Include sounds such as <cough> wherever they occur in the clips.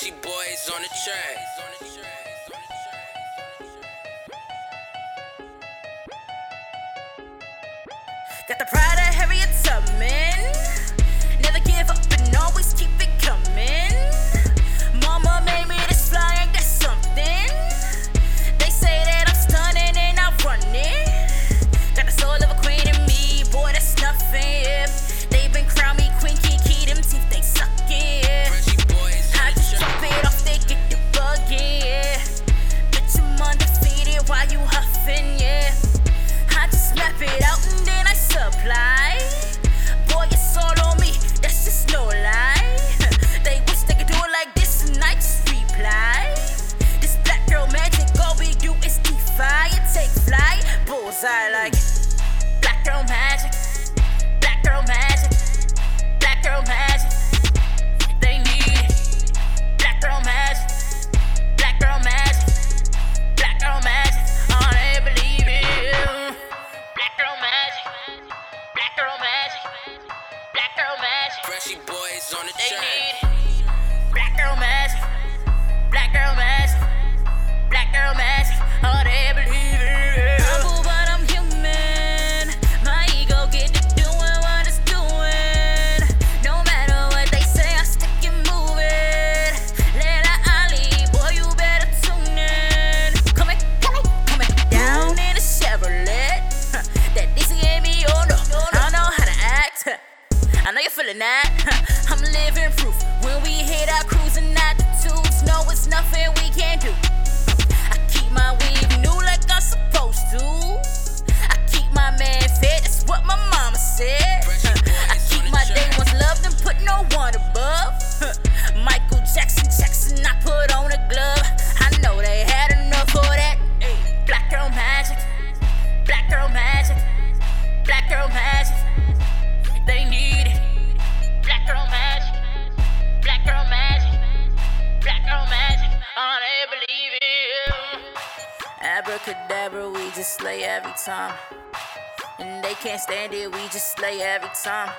Apache boys on the track. Got the pride of Harriet Tubman. I know you're feeling that. <laughs> I'm living proof. When we hit our cruising attitudes, no, it's nothing we can't do. I keep my wings. Cadaver, we just slay every time. And they can't stand it, we just slay every time.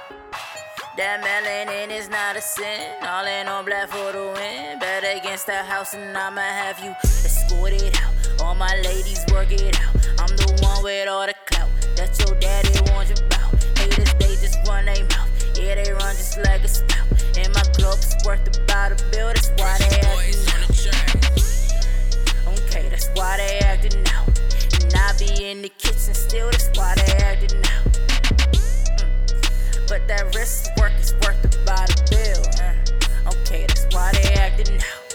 That melanin is not a sin. All in on black for the win. Bet against the house, and I'ma have you escorted out. All my ladies work it out. I'm the one with all the clout that your daddy warned you about. Haters, they just run their mouth. Yeah, they run just like a stout. And my club's worth about a bill, that's why they it now.